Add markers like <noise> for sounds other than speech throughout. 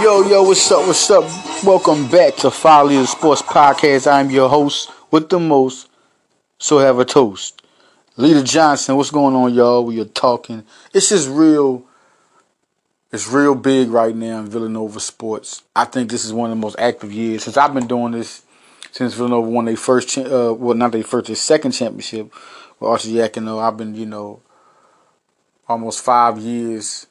Yo, yo, what's up, what's up? Welcome back to Folly of Sports Podcast. I'm your host with the most, so have a toast. Leader Johnson, what's going on, y'all? We are talking. It's just real, it's real big right now in Villanova sports. I think this is one of the most active years since I've been doing this since Villanova won their first, uh, well, not their first, their second championship with Arcidiacono. I've been, you know, almost five years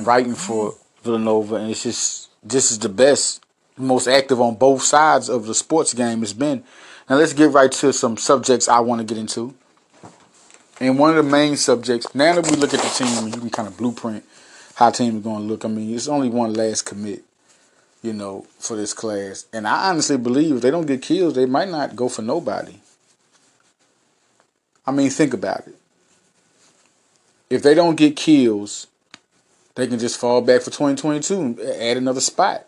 writing for Villanova, and it's just this is the best, most active on both sides of the sports game it's been. Now let's get right to some subjects I want to get into. And one of the main subjects, now that we look at the team, you can kind of blueprint how team is going to look. I mean, it's only one last commit, you know, for this class. And I honestly believe if they don't get Keels, they might not go for nobody. I mean, think about it. If they don't get Keels, they can just fall back for 2022 and add another spot.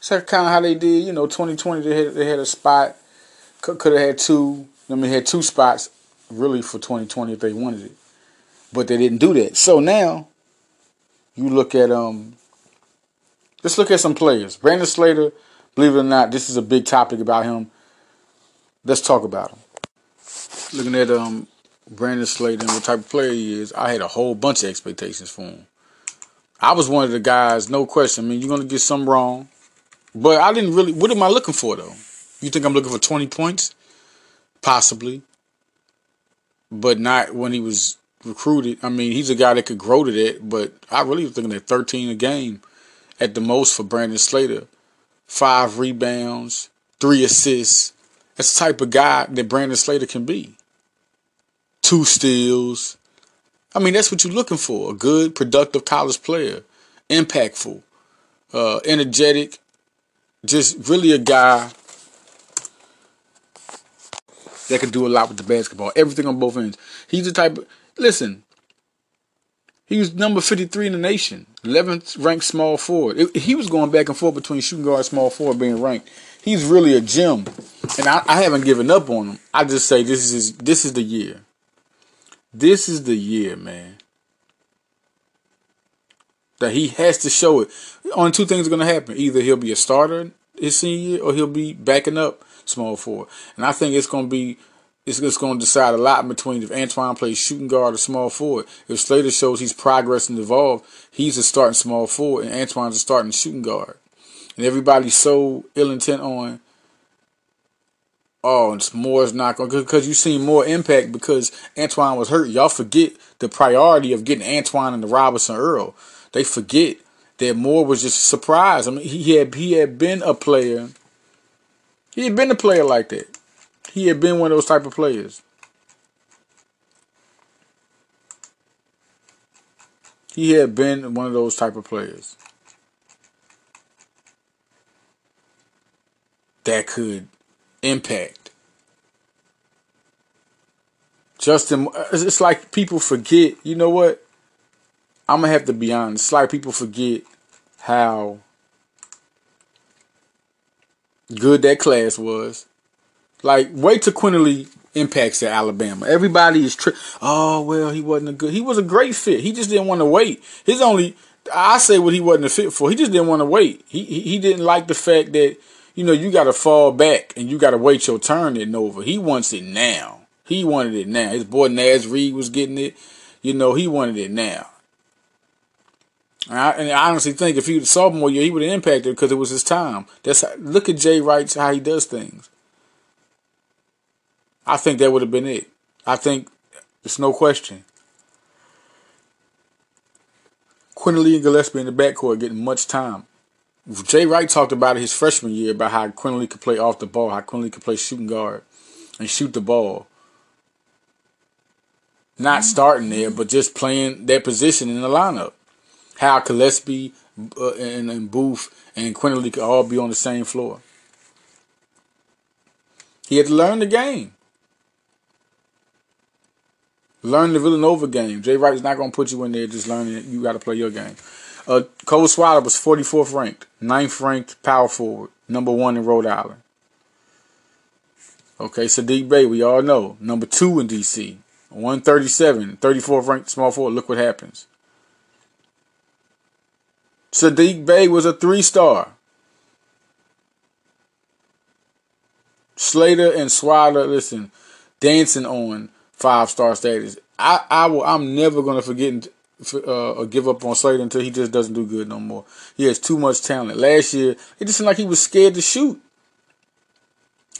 So kind of how they did, you know, 2020 they had, they had a spot, could, could have had two, I mean, had two spots really for 2020 if they wanted it. But they didn't do that. So now you look at um let's look at some players. Brandon Slater, believe it or not, this is a big topic about him. Let's talk about him. Looking at um Brandon Slater and what type of player he is, I had a whole bunch of expectations for him. I was one of the guys, no question. I mean, you're gonna get some wrong, but I didn't really. What am I looking for though? You think I'm looking for 20 points? Possibly, but not when he was recruited. I mean, he's a guy that could grow to that, but I really was thinking at 13 a game at the most for Brandon Slater. Five rebounds, three assists. That's the type of guy that Brandon Slater can be. Two steals, I mean, that's what you're looking for a good, productive college player, impactful, uh, energetic, just really a guy that can do a lot with the basketball. Everything on both ends. He's the type of, listen, he was number 53 in the nation, 11th ranked small forward. It, he was going back and forth between shooting guard, small forward, being ranked. He's really a gem, and I, I haven't given up on him. I just say this is this is the year. This is the year, man. That he has to show it. Only two things are going to happen. Either he'll be a starter his senior year or he'll be backing up small forward. And I think it's going to be it's, it's going to decide a lot between if Antoine plays shooting guard or small forward. If Slater shows he's progressed and evolved, he's a starting small forward and Antoine's a starting shooting guard. And everybody's so ill intent on oh, and more is not going because you seen more impact because Antoine was hurt. Y'all forget the priority of getting Antoine and the Robinson Earl. They forget that Moore was just a surprise. I mean, he had he had been a player. He had been a player like that. He had been one of those type of players. He had been one of those type of players that could impact. Justin, it's like people forget. You know what? I'm gonna have to be honest. It's like people forget how good that class was. Like, wait till Quinerly impacts at Alabama. Everybody is tri- oh well, he wasn't a good. He was a great fit. He just didn't want to wait. His only I say what he wasn't a fit for. He just didn't want to wait. He, he he didn't like the fact that you know, you got to fall back and you got to wait your turn at over. He wants it now. He wanted it now. His boy Naz Reid was getting it. You know, he wanted it now. And I, and I honestly think if he was sophomore year, he would have impacted because it was his time. That's how, look at Jay Wright's how he does things. I think that would have been it. I think there's no question. Quinerly and Gillespie in the backcourt getting much time. Jay Wright talked about it his freshman year about how Quinerly could play off the ball, how Quinerly could play shooting guard and shoot the ball. Not mm-hmm. starting there, but just playing that position in the lineup. How Gillespie uh, and, and Booth and Quinerly could all be on the same floor. He had to learn the game. Learn the Villanova game. Jay Wright is not going to put you in there just learning it. You got to play your game. Uh, Cole Swider was 44th ranked, 9th ranked power forward, number one in Rhode Island. Okay, Saddiq Bey, we all know, number two in DC, 137, 34th ranked small forward. Look what happens. Saddiq Bey was a three star. Slater and Swider, listen, dancing on five star status. I, I will. I'm never gonna forget uh, or give up on Slater until he just doesn't do good no more. He has too much talent. Last year, it just seemed like he was scared to shoot.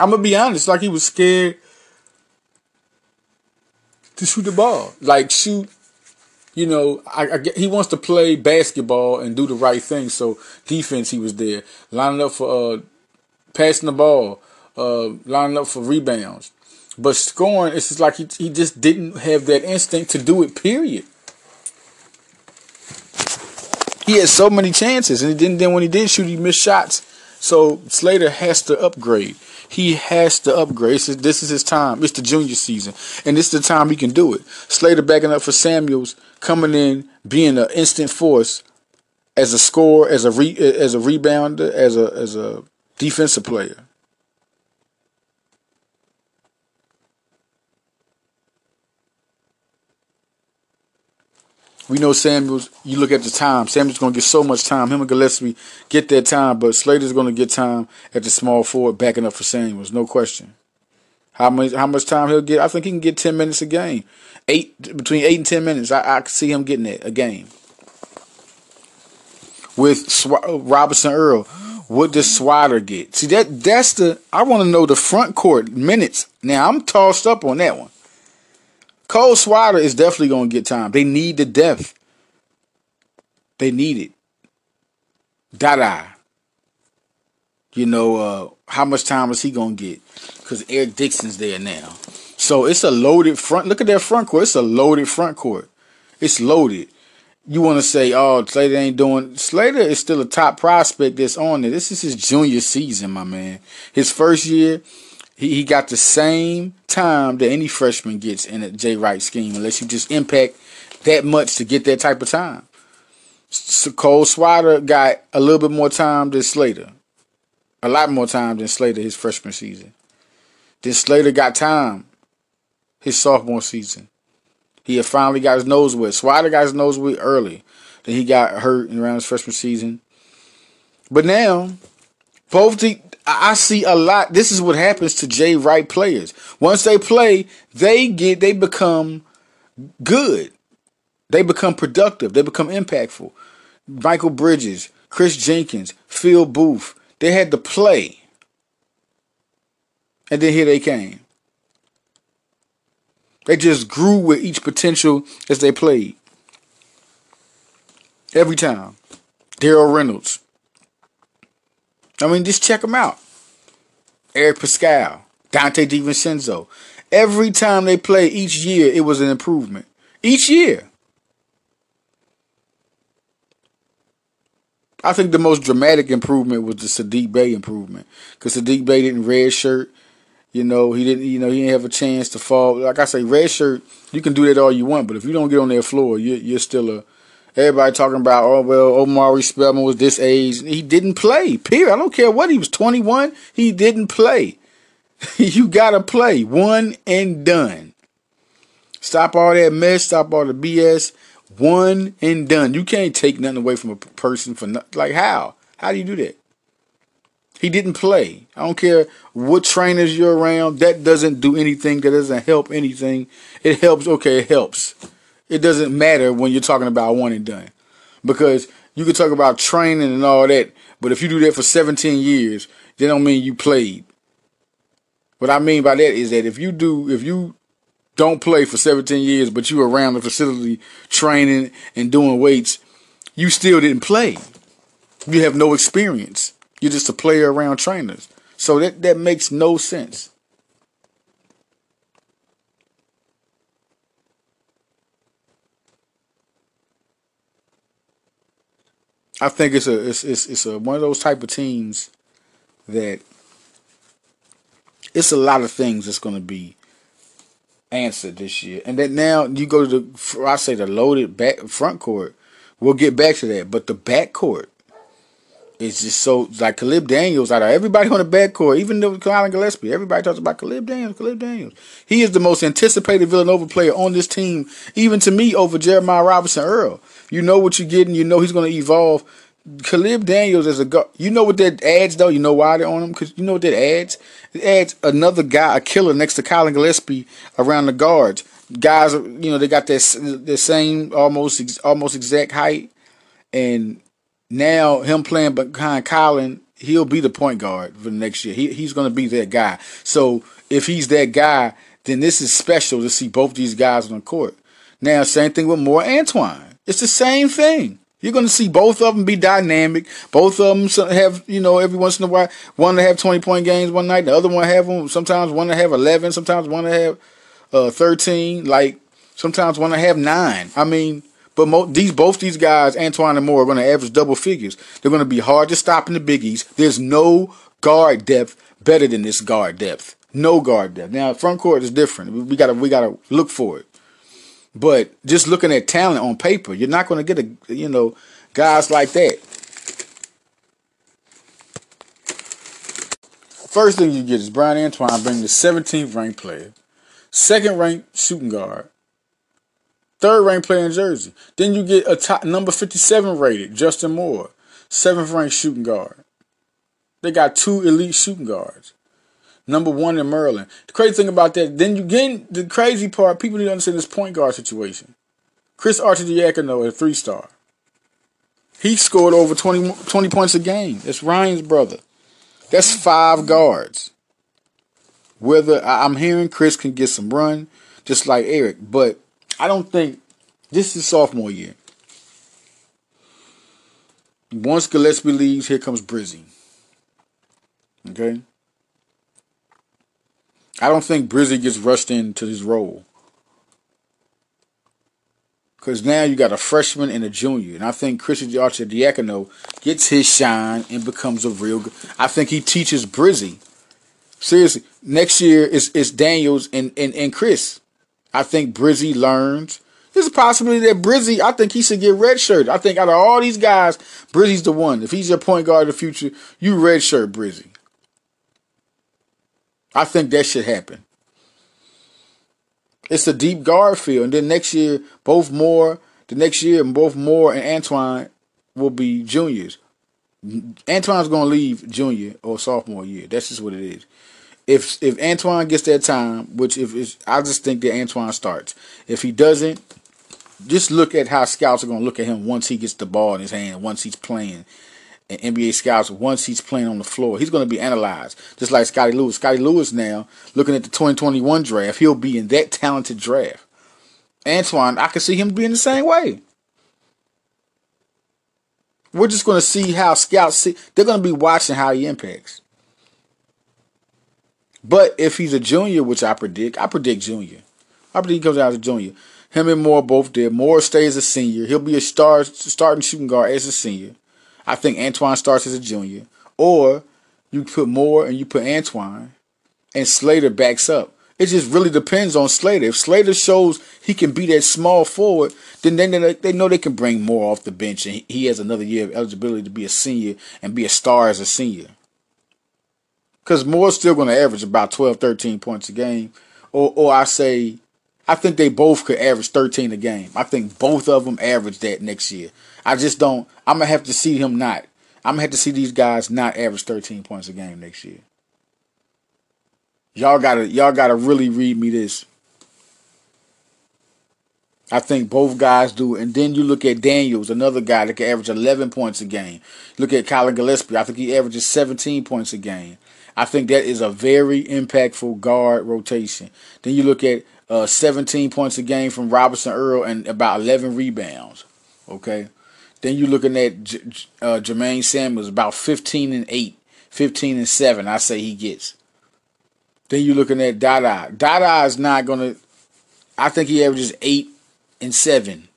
I'm gonna be honest, like he was scared to shoot the ball, like shoot. You know, I, I he wants to play basketball and do the right thing. So defense, he was there, lining up for uh, passing the ball, uh, lining up for rebounds. But scoring, it's just like he, he just didn't have that instinct to do it, period. He had so many chances, and then, then when he did shoot, he missed shots. So Slater has to upgrade. He has to upgrade. This is, his time. It's the junior season, and this is the time he can do it. Slater backing up for Samuels, coming in, being an instant force as a scorer, as a re, as a rebounder, as a as a defensive player. We know Samuels, you look at the time, Samuels going to get so much time. Him and Gillespie get that time, but Slater's going to get time at the small forward backing up for Samuels, no question. How much how much time he'll get? I think he can get 10 minutes a game. Eight Between 8 and 10 minutes, I, I see him getting it, a game. With Sw- Robinson Earl, what does Swider get? See, that that's the, I want to know the front court minutes. Now, I'm tossed up on that one. Cole Swider is definitely going to get time. They need the depth. They need it. Dada. You know, uh, how much time is he going to get? Because Eric Dixon's there now. So it's a loaded front. Look at that front court. It's a loaded front court. It's loaded. You want to say, oh, Slater ain't doing. Slater is still a top prospect that's on there. This is his junior season, my man. His first year, he, he got the same time that any freshman gets in a Jay Wright scheme, unless you just impact that much to get that type of time. So Cole Swider got a little bit more time than Slater. A lot more time than Slater his freshman season. Then Slater got time his sophomore season. He had finally got his nose wet. Swider got his nose wet early. Then he got hurt around his freshman season. But now, both the I see a lot. This is what happens to Jay Wright players. Once they play, they get they become good. They become productive. They become impactful. Mikal Bridges, Chris Jenkins, Phil Booth, they had to play. And then here they came. They just grew with each potential as they played. Every time. Darryl Reynolds, I mean, just check them out. Eric Paschall, Donte DiVincenzo. Every time they play each year, it was an improvement. Each year. I think the most dramatic improvement was the Saddiq Bey improvement. Because Saddiq Bey didn't red shirt. You know, he didn't you know, he didn't have a chance to fall. Like I say, red shirt, you can do that all you want, but if you don't get on that floor, you're, you're still a Everybody talking about, oh, well, Omari Spellman was this age. He didn't play, period. I don't care what he was, 21. He didn't play. <laughs> you got to play. One and done. Stop all that mess. Stop all the BS. One and done. You can't take nothing away from a person for nothing. Like, how? How do you do that? He didn't play. I don't care what trainers you're around. That doesn't do anything. That doesn't help anything. It helps. Okay, it helps it doesn't matter when you're talking about one and done. Because you can talk about training and all that, but if you do that for 17 years, that don't mean you played. What I mean by that is that if you do, if you don't play for 17 years, but you were around the facility training and doing weights, you still didn't play. You have no experience. You're just a player around trainers. So that, that makes no sense. I think it's a it's it's, it's a one of those type of teams that it's a lot of things that's going to be answered this year. And then now you go to the I say the loaded back front court. We'll get back to that, but the back court is just so like Caleb Daniels out of everybody on the back court, even though Collin Gillespie, everybody talks about Caleb Daniels, Caleb Daniels. He is the most anticipated Villanova player on this team, even to me over Jeremiah Robinson Earl. You know what you're getting. You know he's going to evolve. Caleb Daniels is a guard. You know what that adds though? You know why they're on him? Because you know what that adds? It adds another guy, a killer next to Collin Gillespie around the guards. Guys, you know, they got that the same almost almost exact height, and now him playing behind Collin, he'll be the point guard for the next year. He, he's going to be that guy. So if he's that guy, then this is special to see both these guys on the court. Now, same thing with Moore Antoine. It's the same thing. You're going to see both of them be dynamic. Both of them have, you know, every once in a while, one to have 20 point games one night, the other one have them. Sometimes one to have 11, sometimes one to have uh, 13. Like sometimes one to have nine. I mean, but mo- these both these guys, Antoine and Moore, are going to average double figures. They're going to be hard to stop in the biggies. There's no guard depth better than this guard depth. No guard depth. Now front court is different. We gotta we gotta look for it. But just looking at talent on paper, you're not going to get a you know guys like that. First thing you get is Bryan Antoine bringing the 17th ranked player, second ranked shooting guard, third ranked player in Jersey. Then you get a top number 57 rated Justin Moore, seventh ranked shooting guard. They got two elite shooting guards number one in Maryland. The crazy thing about that, then you get the crazy part, people need to understand this point guard situation. Chris Arcidiacono, a three star. He scored over 20, 20 points a game. It's Ryan's brother. That's five guards. Whether I'm hearing Chris can get some run, just like Eric, but I don't think this is sophomore year. Once Gillespie leaves, here comes Brizzi. Okay? I don't think Brizzi gets rushed into his role. Because now you got a freshman and a junior. And I think Christian Arcidiacono gets his shine and becomes a real good. I think he teaches Brizzi. Seriously, next year is it's Daniels and, and, and Chris. I think Brizzi learns. There's a possibility that Brizzi, I think he should get redshirt. I think out of all these guys, Brizzi's the one. If he's your point guard of the future, you redshirt Brizzi. I think that should happen. It's a deep guard field, and then next year, both Moore, the next year, both Moore and Antoine will be juniors. Antoine's gonna leave junior or sophomore year. That's just what it is. If if Antoine gets that time, which if I just think that Antoine starts. If he doesn't, just look at how scouts are gonna look at him once he gets the ball in his hand, once he's playing and NBA scouts once he's playing on the floor. He's going to be analyzed, just like Scotty Lewis. Scotty Lewis now, looking at the 2021 draft, he'll be in that talented draft. Antoine, I can see him being the same way. We're just going to see how scouts see. They're going to be watching how he impacts. But if he's a junior, which I predict, I predict junior. I predict he comes out as a junior. Him and Moore both did. Moore stays a senior. He'll be a star starting shooting guard as a senior. I think Antoine starts as a junior. Or you put Moore and you put Antoine and Slater backs up. It just really depends on Slater. If Slater shows he can be that small forward, then they, they know they can bring more off the bench and he has another year of eligibility to be a senior and be a star as a senior. Because Moore's still going to average about 12, 13 points a game. Or, or I say, I think they both could average 13 a game. I think both of them average that next year. I just don't. I'm gonna have to see him not. I'm gonna have to see these guys not average 13 points a game next year. Y'all gotta y'all gotta really read me this. I think both guys do. And then you look at Daniels, another guy that can average 11 points a game. Look at Collin Gillespie. I think he averages 17 points a game. I think that is a very impactful guard rotation. Then you look at uh, 17 points a game from Robinson Earl and about 11 rebounds. Okay. Then you're looking at J- uh, Jermaine Samuels, about 15 and 8, 15 and 7, I say he gets. Then you're looking at Dada. Dada is not going to, I think he averages 8 and 7.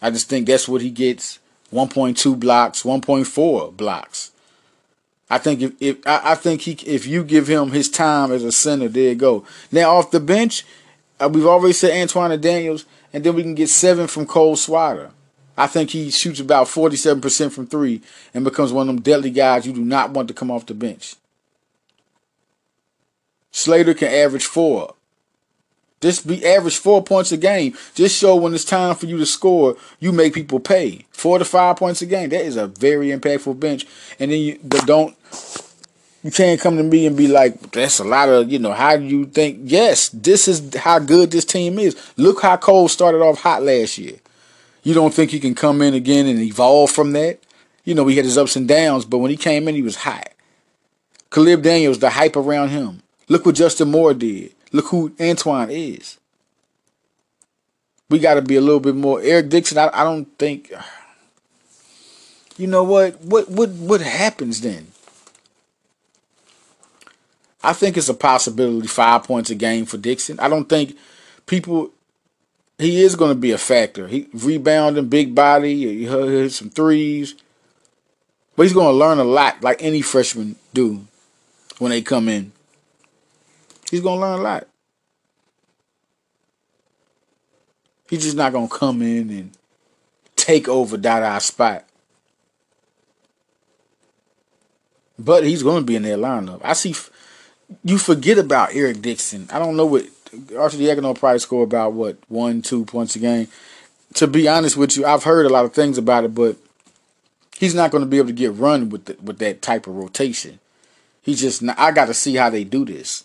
I just think that's what he gets 1.2 blocks, 1.4 blocks. I think if, if I, think he if you give him his time as a center, there you go. Now off the bench, uh, we've already said Antoine Daniels, and then we can get seven from Cole Swider. I think he shoots about 47% from three and becomes one of them deadly guys you do not want to come off the bench. Slater can average four. Just be average four points a game. Just show when it's time for you to score, you make people pay. Four to five points a game. That is a very impactful bench. And then you don't you can't come to me and be like, that's a lot of, you know, how do you think? Yes, this is how good this team is. Look how Cole started off hot last year. You don't think he can come in again and evolve from that? You know, he had his ups and downs, but when he came in, he was hot. Caleb Daniels, the hype around him. Look what Justin Moore did. Look who Antoine is. We got to be a little bit more. Eric Dixon, I, I don't think. You know what? What what what happens then? I think it's a possibility five points a game for Dixon. I don't think people. He is going to be a factor. He rebounding, big body, he hit some threes, but he's going to learn a lot, like any freshman do when they come in. He's gonna learn a lot. He's just not gonna come in and take over Dada's spot. But he's gonna be in their lineup. I see. You forget about Eric Dixon. I don't know what Arcidiacono probably score about what one, two points a game. To be honest with you, I've heard a lot of things about it, but he's not going to be able to get run with the, with that type of rotation. He just I got to see how they do this.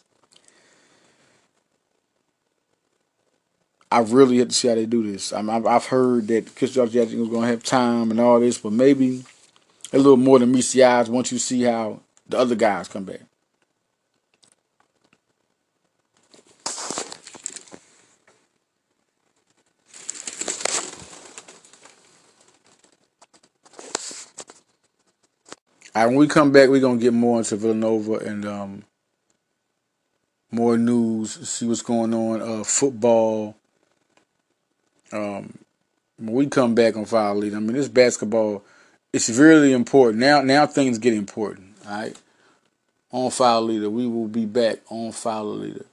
I really have to see how they do this. I have heard that Chris George was going to have time and all this, but maybe a little more than meets the eyes once you see how the other guys come back. All right, when we come back, we're gonna get more into Villanova and um, more news, see what's going on, uh, football, um, when we come back on Fire Leader, I mean, this basketball, it's really important. Now, now things get important. All right, on File Leader, we will be back on File Leader.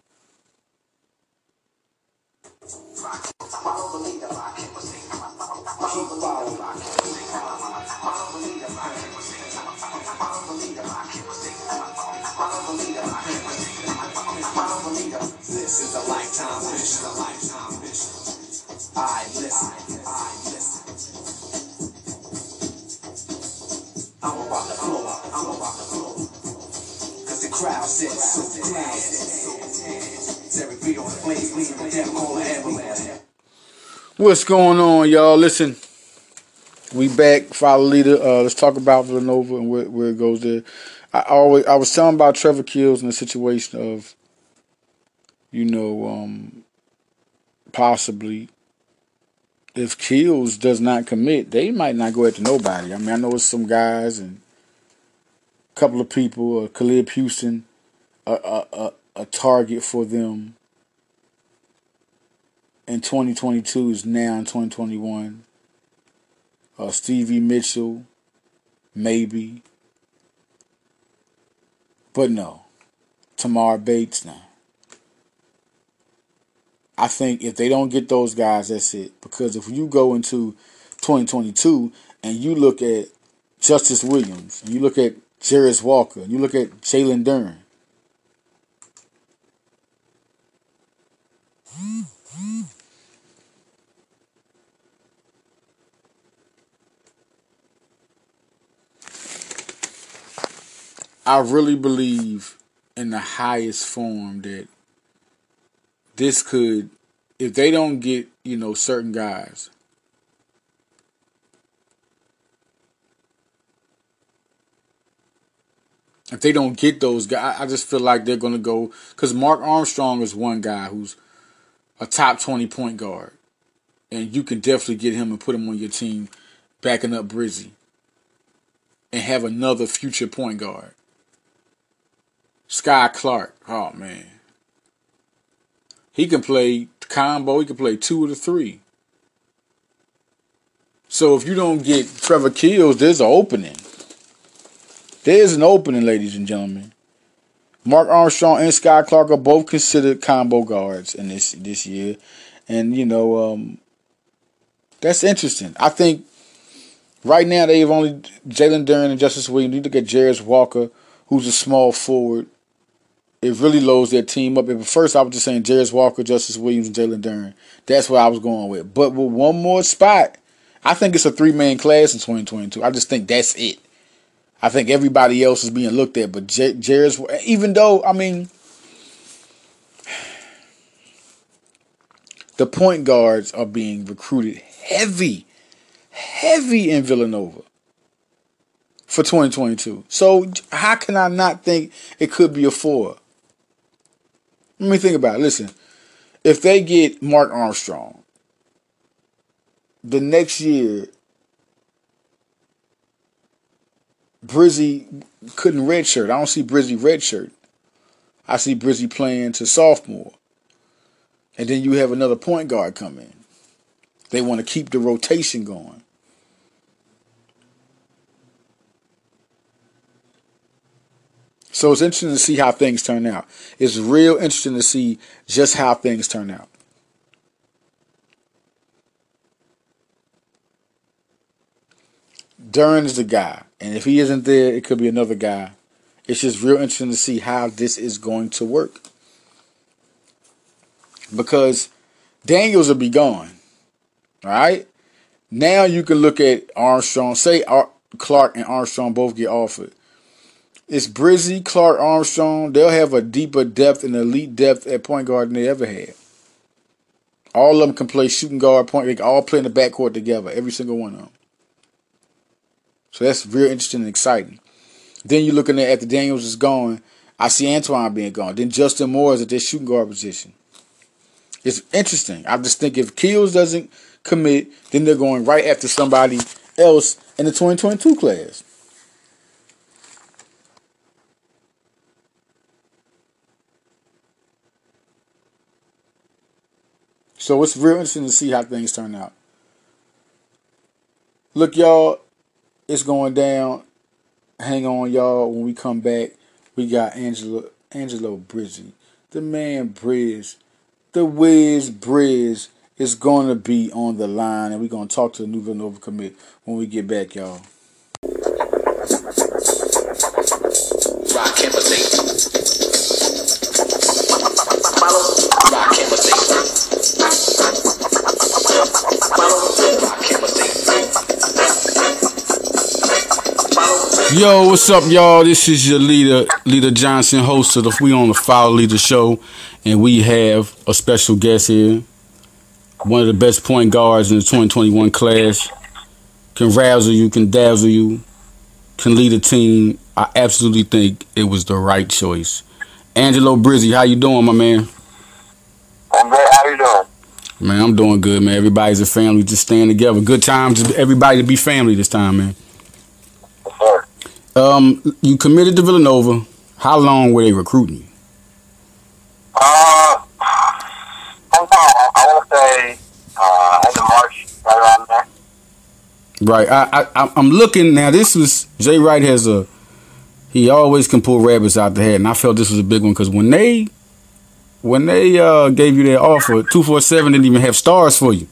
This is a lifetime mission. A lifetime mission. I listen. I listen. I'm about to flow. I'm about to flow. Cause the crowd sits so dance. Every on the. What's going on, y'all? Listen, we back. Follow leader. Uh, let's talk about Villanova and where, where it goes there. I always I was telling about Trevor Keels and the situation of, you know, um, possibly if Keels does not commit, they might not go after nobody. I mean, I know it's some guys and a couple of people, uh, Houston, a, a target for them in 2022 is now in 2021. Uh, Stevie Mitchell, maybe. But no. Tamar Bates now. I think if they don't get those guys, that's it. Because if you go into 2022 and you look at Justice Williams, and you look at Jarace Walker, and you look at Jalen Duren, I really believe in the highest form that this could, if they don't get, you know, certain guys, if they don't get those guys, I just feel like they're going to go because Mark Armstrong is one guy who's a top 20 point guard. And you can definitely get him and put him on your team, backing up Brizzi, and have another future point guard. Skyy Clark, oh man. He can play combo. He can play two of the three. So if you don't get Trevor Keels, there's an opening. There's an opening, ladies and gentlemen. Mark Armstrong and Skyy Clark are both considered combo guards in this this year, and you know um, that's interesting. I think right now they've only Jalen Duren and Justice Williams. You look at Jarace Walker, who's a small forward it really loads their team up. At first, I was just saying Jarace Walker, Justice Williams, and Jalen Duren. That's what I was going with. But with one more spot, I think it's a three man class in 2022. I just think that's it. I think everybody else is being looked at, but J- Jarace, even though I mean, the point guards are being recruited heavy, heavy in Villanova for 2022. So how can I not think it could be a four? Let me think about it. Listen, if they get Mark Armstrong, the next year, Brizzi couldn't redshirt. I don't see Brizzi redshirt. I see Brizzi playing to sophomore. And then you have another point guard come in. They want to keep the rotation going. So it's interesting to see how things turn out. It's real interesting to see just how things turn out. Duren is the guy. And if he isn't there, it could be another guy. It's just real interesting to see how this is going to work. Because Daniels will be gone. All right? Now you can look at Armstrong. Say Clark and Armstrong both get offered. It's Brizzi, Clark, Armstrong. They'll have a deeper depth and elite depth at point guard than they ever had. All of them can play shooting guard, point. They all play in the backcourt together. Every single one of them. So that's real interesting and exciting. Then you're looking at after Daniels is gone, I see Antoine being gone. Then Justin Moore is at their shooting guard position. It's interesting. I just think if Keels doesn't commit, then they're going right after somebody else in the 2022 class. So it's real interesting to see how things turn out. Look, y'all, it's going down. Hang on, y'all. When we come back, we got Angelo Angelo Brizzi, the man Briz, the Wiz Briz is to be on the line, and we're to talk to the New Villanova commit when we get back, y'all. Yo, what's up, y'all? This is your leader, Leader Johnson, host of the We on the Foul Leader Show, and we have a special guest here, one of the best point guards in the 2021 class. Can razzle you, can dazzle you, can lead a team. I absolutely think it was the right choice. Angelo Brizzi, how you doing, my man? I'm good. How you doing? Man, I'm doing good, man. Everybody's a family, just staying together. Good time, just everybody to be family this time, man. Um, you committed to Villanova. How long were they recruiting you? Uh, sometime I want to say uh, end of March, right around there. Right. I, I I'm looking now. This was Jay Wright has a he always can pull rabbits out the head, and I felt this was a big one because when they when they uh, gave you their offer, two four seven didn't even have stars for you.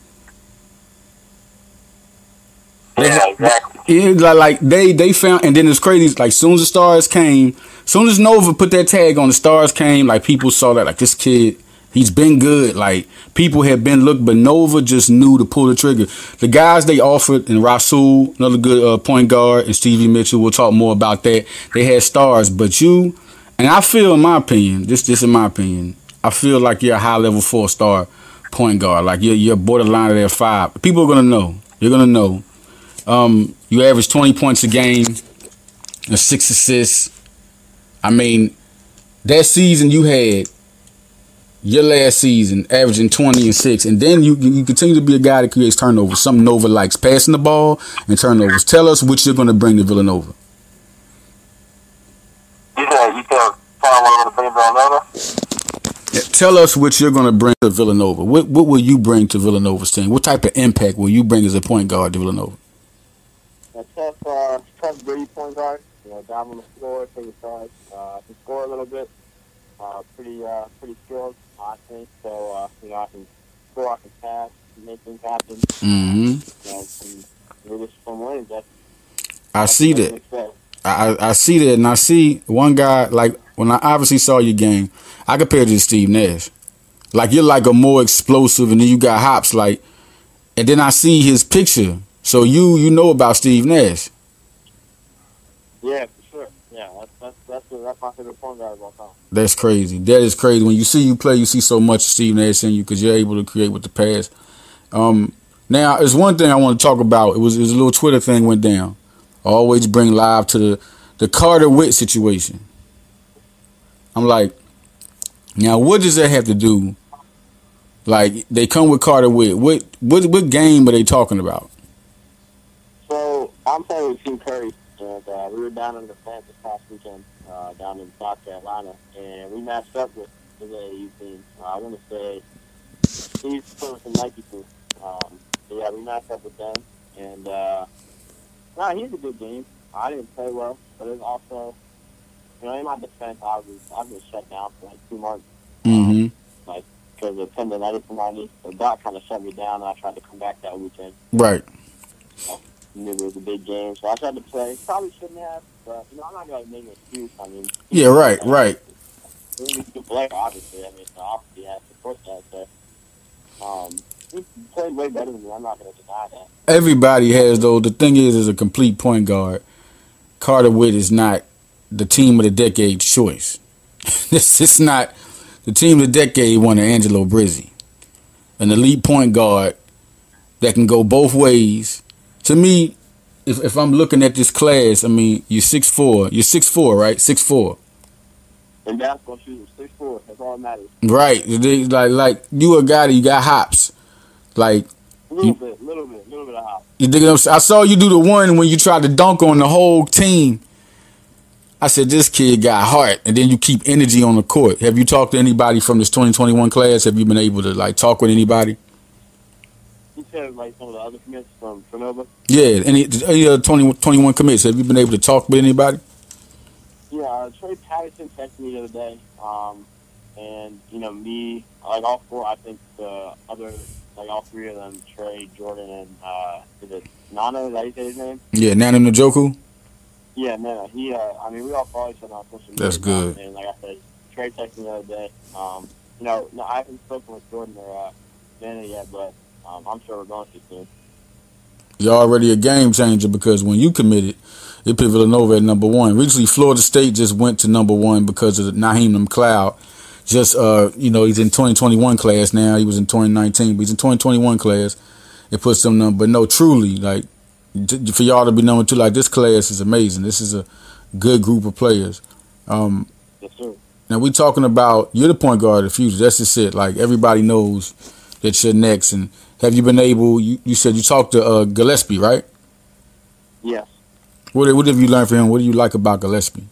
Yeah, exactly. Yeah, like, like they they found, and then it's crazy. Like soon as the stars came, soon as Nova put that tag on, the stars came. Like people saw that, like this kid, he's been good. Like people had been looked, but Nova just knew to pull the trigger. The guys they offered, and Rasul, another good uh, point guard, and Stevie Mitchell. We'll talk more about that. They had stars, but you, and I feel, in my opinion, this this in my opinion, I feel like you're a high level four star point guard. Like you're you're borderline of their five. People are gonna know. You're gonna know um, you average 20 points a game, and six assists. I mean, that season you had your last season averaging 20 and 6 and then you you continue to be a guy that creates turnovers. Something nova likes passing the ball and turnovers. Tell us what you're going to bring to villanova. You said you said tell, bring villanova? Yeah, tell us what you're going to bring to villanova. What, what will you bring to villanova's team what type of impact will you bring as a point guard to villanova tough, uh, tough gritty point guard. You know, down on the floor, take a charge, uh, can score a little bit. Uh, pretty, uh, pretty skilled, I think. So, uh, you know, I can score, I can pass, make things happen. Mm-hmm. You know, and really from winning. That's, I see that. I, I see that, and I see one guy like when I obviously saw your game, I compared you to Steve Nash. Like you're like a more explosive, and then you got hops. Like, and then I see his picture. So you you know about Steve Nash. Yeah, for sure. Yeah, that's that's that's, that's my favorite point guard of all time. That's crazy. That is crazy. When you see you play, you see so much of Steve Nash in you because you're able to create with the pass. Um, now, there's one thing I want to talk about. It was, it was a little Twitter thing went down. I always bring live to the the Carter Whitt situation. I'm like, now what does that have to do? Like they come with Carter Whitt. What what what game are they talking about? So I'm playing with Team Curry, and uh, we were down in the plant this past weekend, uh, down in South Carolina, and we matched up with the AAU team. Uh, I want to say he's playing with the Nike team. Um, so yeah, we matched up with them, and uh, nah, he's a good game. I didn't play well, but it's also, you know, in my defense, I was I've been shut down for like two months. Mm-hmm. Like because of tendonitis in my knee, so Doc kind of shut me down, and I tried to come back that weekend. Right. It was a big game, so I tried to play. Probably shouldn't have, but you know, I'm not gonna make an excuse. I mean, Yeah. Right. Right. He's a good obviously. I mean, obviously has to support that. But um, he played way better than me. I'm not gonna deny that. Everybody has though. The thing is, is a complete point guard. Carter Whitt is not the team of the decade choice. <laughs> this is not the team of the decade. One Angelo Brizzi, an elite point guard that can go both ways. To me, if if I'm looking at this class, I mean, you're six four. You're six four, right? Six four. And basketball shooters, six four. That's all that matters. Right. They, like like you a guy that you got hops. Like A little bit, little bit, little bit of house. You dig what I'm? I saw you do the one when you tried to dunk on the whole team. I said this kid got heart, and then you keep energy on the court. Have you talked to anybody from this 2021 class? Have you been able to like talk with anybody? Said like some of the other commits from Fernova. Yeah, any any other 20, 21 commits? Have you been able to talk with anybody? Yeah, uh, Trey Patterson texted me the other day, um, and you know me, like all four. I think the other, like all three of them, Trey, Jordan, and uh, is it Nana? Is that how you say his name? Yeah, Nana Njoku. Yeah, no, he. Uh, I mean, we all follow each other on social media. That's good. And like I said, Trey texted me the other day. Um, you know, no, I haven't spoken with Jordan or uh, Nana yet, but um, I'm sure we're to soon. You're already a game changer because when you committed, it put Villanova at number one. Recently, Florida State just went to number one because of Naheem McLeod. Just uh, you know, he's in 2021 class now. He was in 2019, but he's in 2021 class. It puts them number. But no, truly, like for y'all to be number two, like this class is amazing. This is a good group of players. Um, Yes, sir. now we talking about you're the point guard of the future. That's just it. Like everybody knows that you're next. And have you been able? You, you said you talked to uh, Gillespie, right? Yes. What what have you learned from him? What do you like about Gillespie?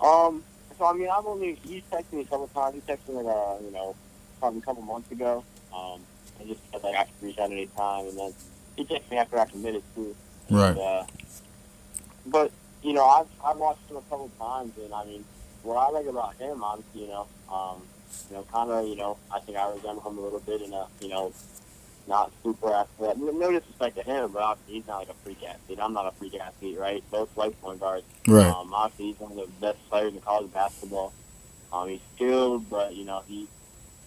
Um. So I mean, I've only he texted me a couple times. He texted me, uh, you know, probably a couple months ago. Um, and just said like I could reach out any time, and then he texted me after I committed too. Right. And, uh, but you know, I've I've watched him a couple times, and I mean, what I like about him, honestly, you know, um, you know, kind of, you know, I think I resemble him a little bit in a, you know, not super athletic. No disrespect to him, but obviously he's not like a freak athlete. I'm not a freak athlete, right? Both like point guards. Right. Um, obviously he's one of the best players in college basketball. Um, he's skilled, but you know, he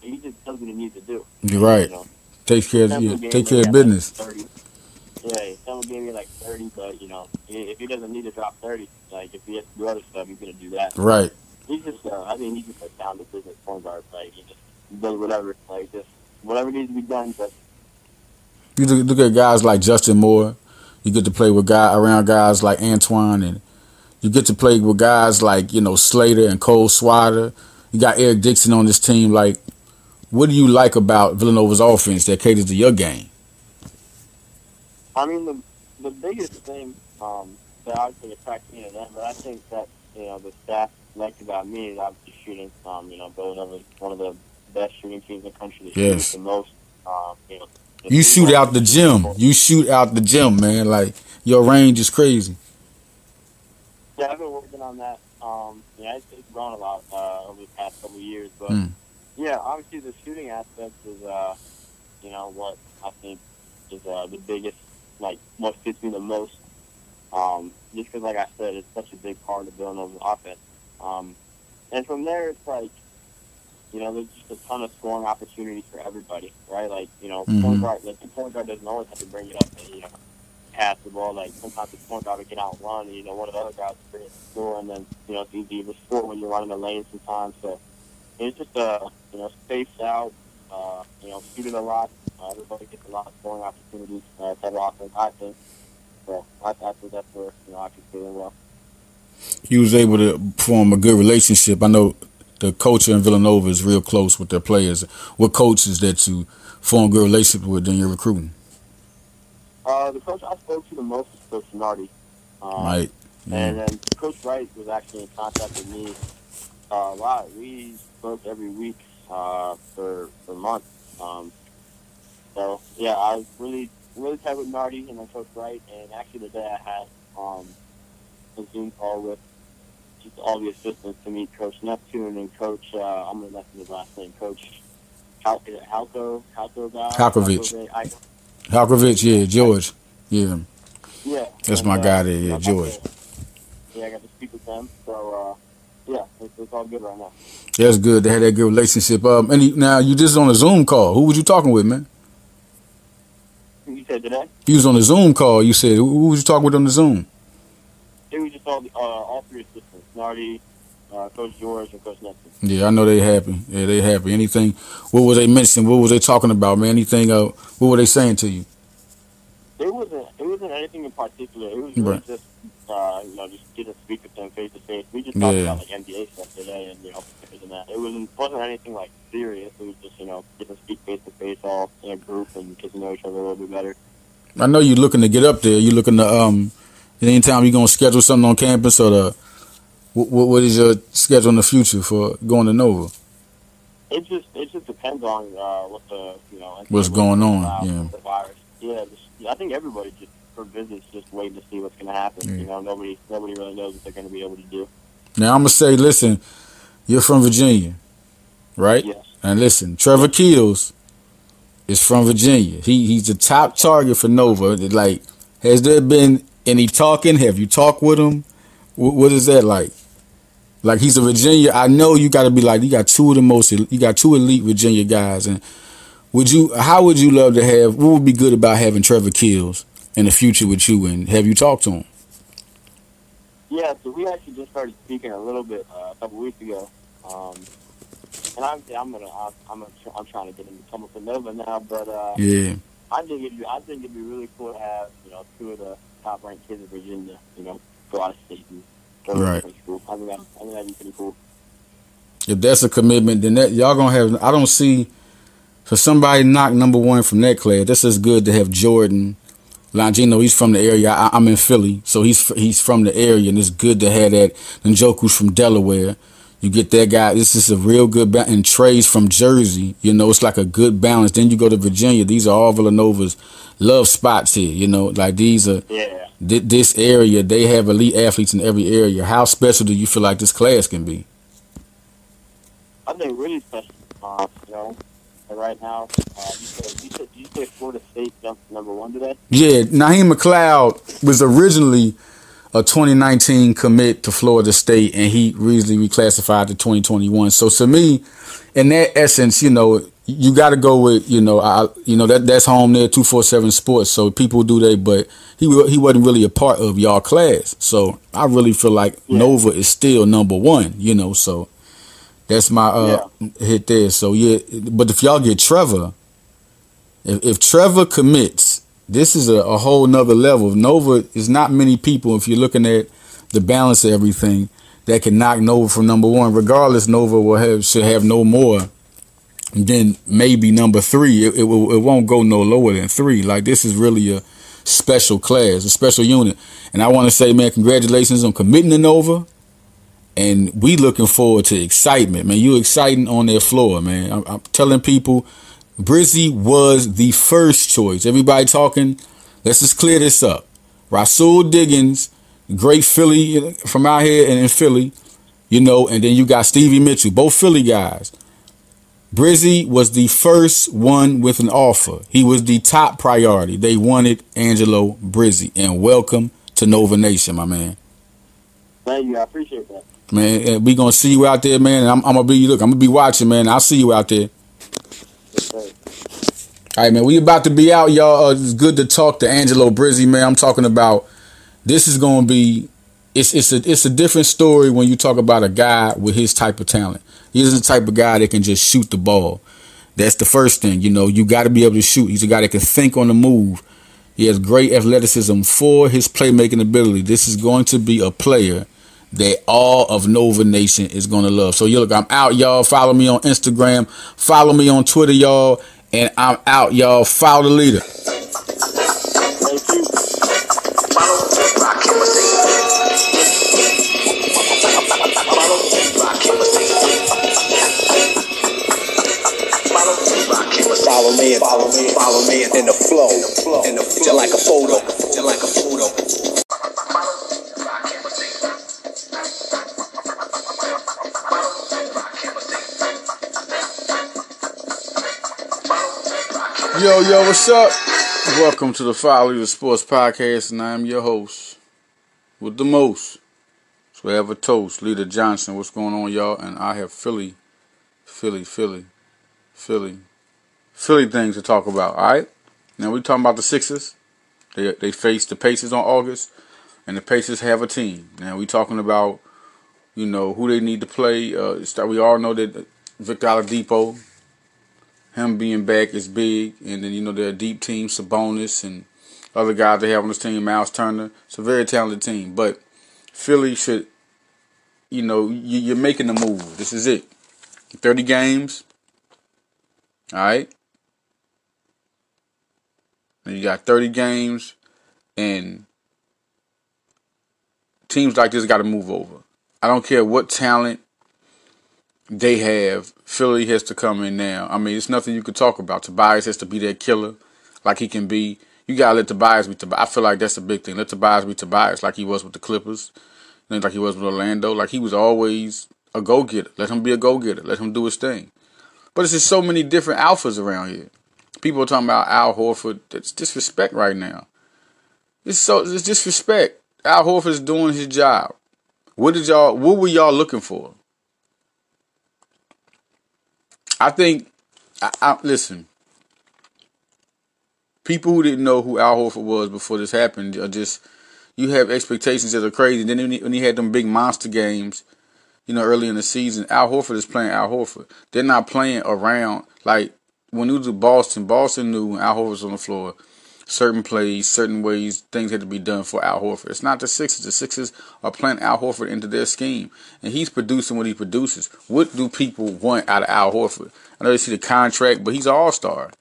he just does what he needs to do. You're right. You know, Takes care of yeah, take care of like, business. 30. Yeah, someone gave me like 30, but you know, if he doesn't need to drop 30, like if he has to do other stuff, he's gonna do that. Right. He's just, uh, I mean, he's just a sound business point guard. Like he just does whatever, like just whatever needs to be done. But You look, at guys like Justin Moore. You get to play with guy around guys like Antoine, and you get to play with guys like you know Slater and Cole Swider. You got Eric Dixon on this team. Like, what do you like about Villanova's offense that caters to your game? I mean, the the biggest thing um, that I think attracts me to them, but I think that you know the staff liked about me is obviously shooting. Um, you know, Villanova is one of the best shooting teams in the country. That Yes. the most. Um, you know, You shoot out the gym. You shoot out the gym, man. Like your range is crazy. Yeah, I've been working on that. Um, yeah, it's, it's grown a lot uh, over the past couple of years, but Mm. yeah, obviously the shooting aspect is, uh, you know, what I think is uh, the biggest, like, what fits me the most. Um, just because, like I said, it's such a big part of Villanova's offense. Um, and from there, it's like, you know, there's just a ton of scoring opportunities for everybody, right? Like, you know, Mhm. point guard, like the point guard doesn't always have to bring it up and, you know, pass the ball. Like sometimes the point guard will get out and run, and, you know, one of the other guys will bring it to score, and then, you know, it's easy to score when you're running the lane sometimes. So it's just, uh, you know, spaced out, uh, you know, shooting a lot. Uh, everybody gets a lot of scoring opportunities uh, type of offense, I think. So I, I think that's where, you know, I can fit in well. He was able to form a good relationship. I know the coach in Villanova is real close with their players. What coaches that you form a good relationship with in your recruiting? Uh, the coach I spoke to the most is Coach Nardi. Um, Right. And then Coach Wright was actually in contact with me uh, a lot. We spoke every week uh, for for months. Um, so yeah, I was really really tight with Nardi and then Coach Wright. And actually, the day I had um, Zoom call with just all the assistants to meet Coach Neptune and Coach. Uh, I'm gonna mess with his last name, Coach. Hal- Halko, Halko guy, Halkovich. Halko- Halkovich, yeah, George. Yeah. yeah, That's and, my uh, guy there, yeah, George. Yeah, I got to speak with them. So, uh, yeah, it's, it's all good right now. That's good They had that good relationship. Um, and he, now you just on a Zoom call. Who was you talking with, man? You said today? You was on a Zoom call. You said who, who was you talking with on the Zoom? It was just all the, uh, all three assistants, Nardi, uh, Coach George, and Coach Nelson. Yeah, I know they happy. Yeah, they happy. Anything? What was they mentioning? What was they talking about, man? Anything? Uh, what were they saying to you? It wasn't it wasn't anything in particular. It was really Right. just uh, you know just getting to speak with them face to face. We just Yeah. talked about like NBA stuff today, and you know than that, it wasn't wasn't anything like serious. It was just you know getting to speak face to face all in a group and get to know each other a little bit better. I know you're looking to get up there. You're looking to um, anytime you're gonna schedule something on campus or the, what, what what is your schedule in the future for going to Nova? It just it just depends on uh, what the you know What's going on, uh, yeah. The virus. Yeah, just, I think everybody just for visits just waiting to see what's going to happen. Yeah. You know, nobody nobody really knows what they're going to be able to do. Now I'm gonna say, listen, you're from Virginia, right? Yes. And listen, Trevor Keels is from Virginia. He he's the top target for Nova. Like, has there been any talking? Have you talked with him? What, what is that like? Like he's a Virginia. I know you got to be like you got two of the most. You got two elite Virginia guys, and would you? How would you love to have? What would be good about having Trevor Keels in the future with you? And have you talked to him? Yeah, so we actually just started speaking a little bit uh, a couple weeks ago. Um, and I'm I'm gonna I'm I'm, gonna, I'm trying to get him to come up to Nova now, but uh, Yeah, I think it'd be I think it'd be really cool to have you know two of the top ranked kids in Virginia, you know, go out of state and go Right. I think that I think that'd be pretty cool. if that's a commitment, then that y'all gonna have. I don't see for somebody knock number one from that class. This is good to have Jordan Longino. He's from the area. I, I'm in Philly, so he's he's from the area, and it's good to have that. Njoku's from Delaware. You get that guy. This is a real good ba- and Trey's from Jersey. You know, it's like a good balance. Then you go to Virginia. These are all Villanova's love spots here. You know, like these are Yeah. thi- this area. They have elite athletes in every area. How special do you feel like this class can be? I think really special. Uh, you know, right now, uh, you said you said you said Florida State jumped number one today. Yeah, Naheem McLeod was originally a 2019 commit to Florida State, and he recently reclassified to 2021. So to me, in that essence, you know, you got to go with you know, I you know that that's home there, 247 Sports. So people do that but he he wasn't really a part of y'all class. So I really feel like Yeah. Nova is still number one. You know, so that's my uh hit there. So yeah, but if y'all get Trevor, if, if Trevor commits, this is a, a whole nother level. Nova is not many people. If you're looking at the balance of everything, that can knock Nova from number one. Regardless, Nova will have should have no more than maybe number three. It, it it won't go no lower than three. Like this is really a special class, a special unit. And I want to say, man, congratulations on committing to Nova. And we looking forward to excitement, man. You exciting on their floor, man. I'm, I'm telling people, Brizzi was the first choice. Everybody talking. Let's just clear this up. Rahsool Diggins, great Philly from out here and in Philly, you know, and then you got Stevie Mitchell, both Philly guys. Brizzi was the first one with an offer. He was the top priority. They wanted Angelo Brizzi. And welcome to Nova Nation, my man. Thank you. I appreciate that. Man, we gonna see you out there, man. I'm, I'm, gonna be look. I'm gonna be watching, man. I'll see you out there. All right, man. We about to be out, y'all. Uh, it's good to talk to Angelo Brizzi, man. I'm talking about this is gonna be. It's it's a it's a different story when you talk about a guy with his type of talent. He's the type of guy that can just shoot the ball. That's the first thing. You know, you got to be able to shoot. He's a guy that can think on the move. He has great athleticism for his playmaking ability. This is going to be a player that all of Nova Nation is going to love. So, you look, I'm out, y'all. Follow me on Instagram. Follow me on Twitter, y'all. And I'm out, y'all. Follow the leader. Yo, yo, what's up? Welcome to the Follow Leader Sports Podcast, and I am your host with the most. So a toast, Leader Johnson. What's going on, y'all? And I have Philly, Philly, Philly, Philly, Philly things to talk about. All right. Now we talking about the Sixers. They they face the Pacers on August, and the Pacers have a team. Now we talking about, you know, who they need to play. Uh, we all know that Victor Oladipo, him being back is big, and then you know they're a deep team, Sabonis and other guys they have on this team, Miles Turner. It's a very talented team, but Philly should, you know, you, you're making the move. This is it. Thirty games. All right. And you got 30 games, and teams like this got to move over. I don't care what talent they have. Philly has to come in now. I mean, it's nothing you could talk about. Tobias has to be that killer, like he can be. You gotta let Tobias be Tobias. I feel like that's a big thing. Let Tobias be Tobias, like he was with the Clippers, like he was with Orlando. Like he was always a go getter. Let him be a go getter. Let him do his thing. But it's just so many different alphas around here. People are talking about Al Horford. That's disrespect right now. It's so it's disrespect. Al Horford is doing his job. What did y'all? What were y'all looking for? I think. I, I listen. People who didn't know who Al Horford was before this happened are just you have expectations that are crazy. Then when he, when he had them big monster games, you know, early in the season, Al Horford is playing Al Horford. They're not playing around like when it was with Boston. Boston knew when Al Horford was on the floor, certain plays, certain ways, things had to be done for Al Horford. It's not the Sixers. The Sixers are playing Al Horford into their scheme, and he's producing what he produces. What do people want out of Al Horford? I know they see the contract, but he's an All Star.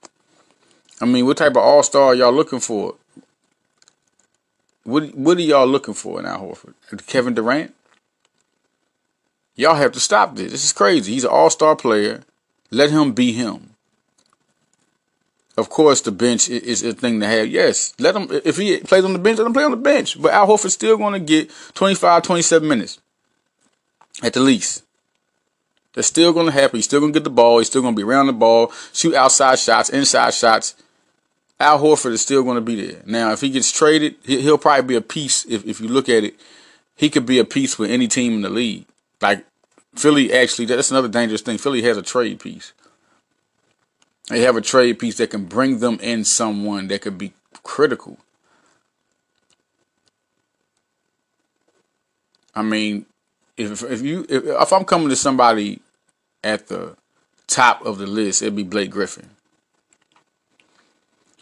I mean, what type of All Star are y'all looking for? What What are y'all looking for in Al Horford? Kevin Durant? Y'all have to stop this. This is crazy. He's an All Star player. Let him be him. Of course, the bench is a thing to have. Yes, let him. If he plays on the bench, let him play on the bench. But Al Horford's still going to get 25, 27 minutes at the least. That's still going to happen. He's still going to get the ball. He's still going to be around the ball, shoot outside shots, inside shots. Al Horford is still going to be there. Now, if he gets traded, he- he'll probably be a piece. If if you look at it, he could be a piece with any team in the league. Like Philly, actually, that's another dangerous thing. Philly has a trade piece. They have a trade piece that can bring them in someone that could be critical. I mean, if if you if, if I'm coming to somebody at the top of the list, it'd be Blake Griffin.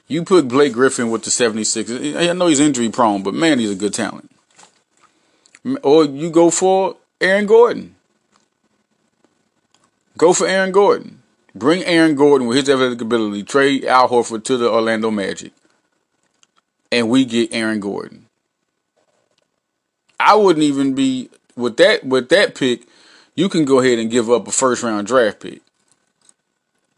You put Blake Griffin with the 76ers. I know he's injury prone, but man, he's a good talent. Or you go for Aaron Gordon. Go for Aaron Gordon. Bring Aaron Gordon with his athletic ability. Trade Al Horford to the Orlando Magic. And we get Aaron Gordon. I wouldn't even be with that with that pick, you can go ahead and give up a first round draft pick.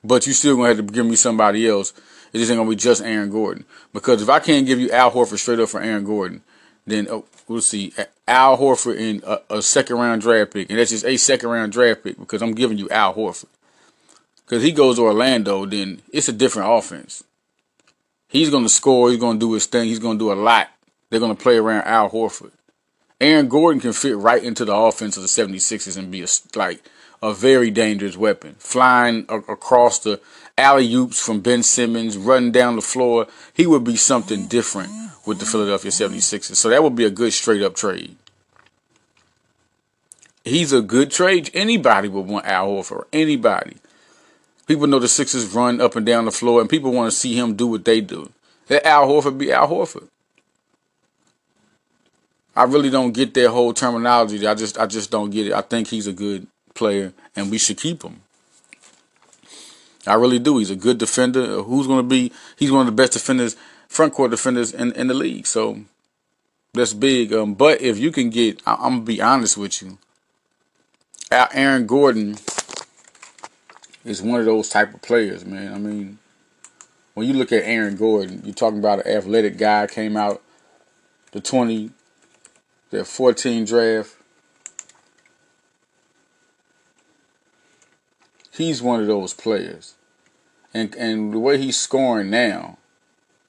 But you still gonna have to give me somebody else. It just ain't gonna be just Aaron Gordon. Because if I can't give you Al Horford straight up for Aaron Gordon, then oh, we'll see Al Horford in a, a second round draft pick, and that's just a second round draft pick because I'm giving you Al Horford. Because he goes to Orlando, then it's a different offense. He's gonna score. He's gonna do his thing. He's gonna do a lot. They're gonna play around Al Horford, Aaron Gordon can fit right into the offense of the 76ers and be a, like a very dangerous weapon. Flying a- across the alley oops from Ben Simmons, running down the floor. He would be something different with the Philadelphia 76ers. So that would be a good straight up trade. He's a good trade. Anybody would want Al Horford. Anybody. People know the Sixers run up and down the floor, and people want to see him do what they do. Let Al Horford be Al Horford. I really don't get their whole terminology. I just I just don't get it. I think he's a good player and we should keep him. I really do. He's a good defender. Who's going to be? He's one of the best defenders, front court defenders in, in the league. So that's big. Um, but if you can get, I, I'm gonna be honest with you. Aaron Gordon is one of those type of players, man. I mean, when you look at Aaron Gordon, you're talking about an athletic guy came out the 20 their 14 draft. He's one of those players. And and the way he's scoring now,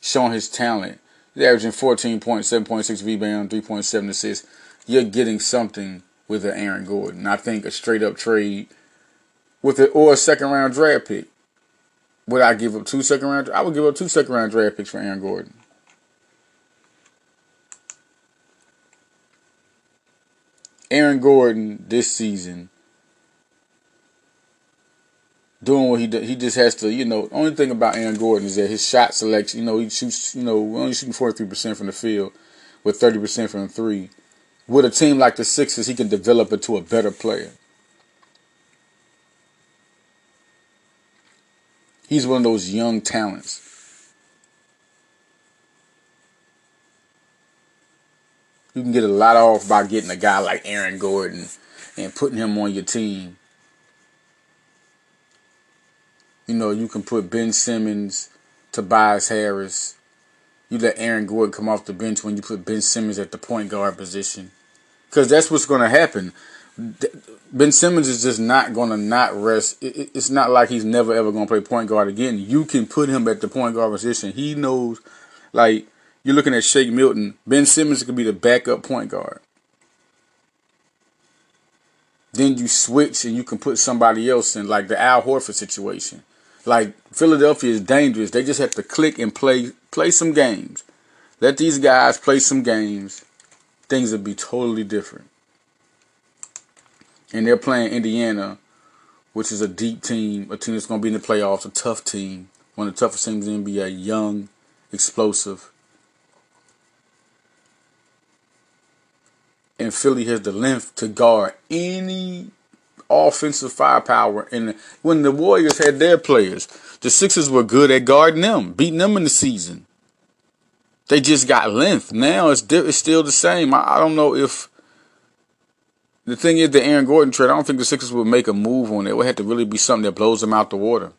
showing his talent, he's averaging 14 points, 7.6 rebound, 3.7 assists. You're getting something with an Aaron Gordon. I think a straight up trade with it or a second round draft pick. Would I give up two second round? I would give up two second round draft picks for Aaron Gordon. Aaron Gordon this season doing what he does. He just has to, you know. The only thing about Aaron Gordon is that his shot selection. You know, he shoots. You know, only shooting forty three percent from the field, with thirty percent from three. With a team like the Sixers, he can develop into a better player. He's one of those young talents. You can get a lot off by getting a guy like Aaron Gordon and putting him on your team. You know, you can put Ben Simmons, Tobias Harris. You let Aaron Gordon come off the bench when you put Ben Simmons at the point guard position. Because that's what's going to happen. Ben Simmons is just not going to not rest. It's not like he's never ever going to play point guard again. You can put him at the point guard position. He knows, like, you're looking at Shake Milton. Ben Simmons could be the backup point guard. Then you switch and you can put somebody else in, like the Al Horford situation. Like Philadelphia is dangerous. They just have to click and play play some games. Let these guys play some games. Things will be totally different. And they're playing Indiana, which is a deep team, a team that's going to be in the playoffs, a tough team, one of the toughest teams in the NBA, young, explosive. And Philly has the length to guard any offensive firepower. And when the Warriors had their players, the Sixers were good at guarding them, beating them in the season. They just got length. Now it's it's still the same. I, I don't know if the thing is the Aaron Gordon trade. I don't think the Sixers would make a move on it. It would have to really be something that blows them out the water.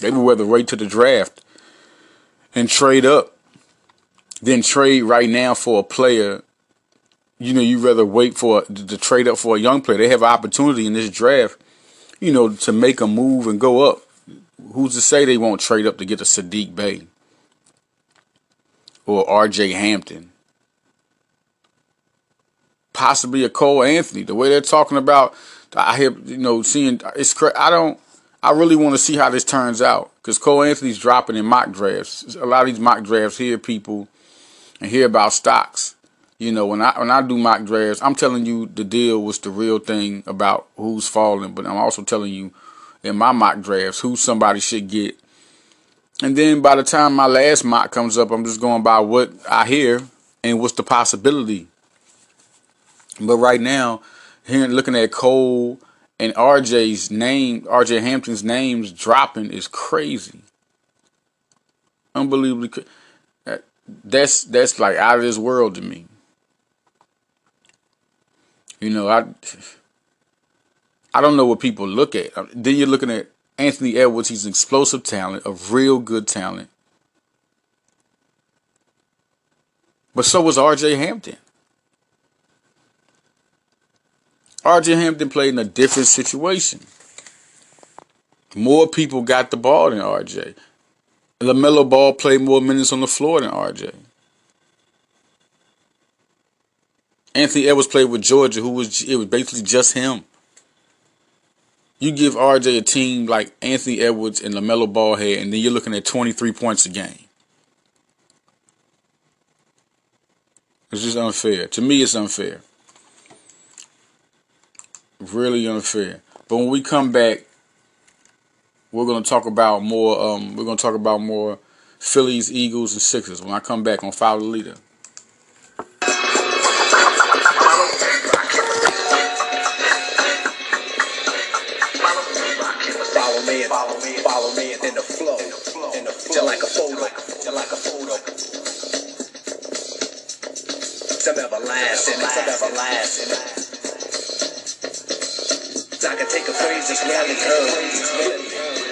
They would rather wait to the draft and trade up than trade right now for a player you know, you'd rather wait for to trade up for a young player. They have an opportunity in this draft, you know, to make a move and go up. Who's to say they won't trade up to get a Saddiq Bey or R.J. Hampton, possibly a Cole Anthony? The way they're talking about, I hear, you know, seeing it's. I don't. I really want to see how this turns out because Cole Anthony's dropping in mock drafts. A lot of these mock drafts hear people and hear about stocks you know, when I when I do mock drafts, I'm telling you the deal was the real thing about who's falling, but I'm also telling you in my mock drafts who somebody should get. And then by the time my last mock comes up, I'm just going by what I hear and what's the possibility. But right now, hearing looking at Cole and RJ's name, RJ Hampton's names dropping is crazy. Unbelievably, that's that's like out of this world to me. You know, I I don't know what people look at. Uh, then you're looking at Anthony Edwards. He's an explosive talent, a real good talent. But so was R.J. Hampton. R.J. Hampton played in a different situation. More people got the ball than R.J. LaMelo Ball played more minutes on the floor than R.J. Anthony Edwards played with Georgia, who was it was basically just him. You give RJ a team like Anthony Edwards and LaMelo Ball had, and then you're looking at 23 points a game. It's just unfair. To me, it's unfair. Really unfair. But when we come back, we're gonna talk about more. Um, we're gonna talk about more Phillies, Eagles, and Sixers. When I come back on Follow the Leader. Like a photo. Some everlasting, some. I can take a phrase that's really heard.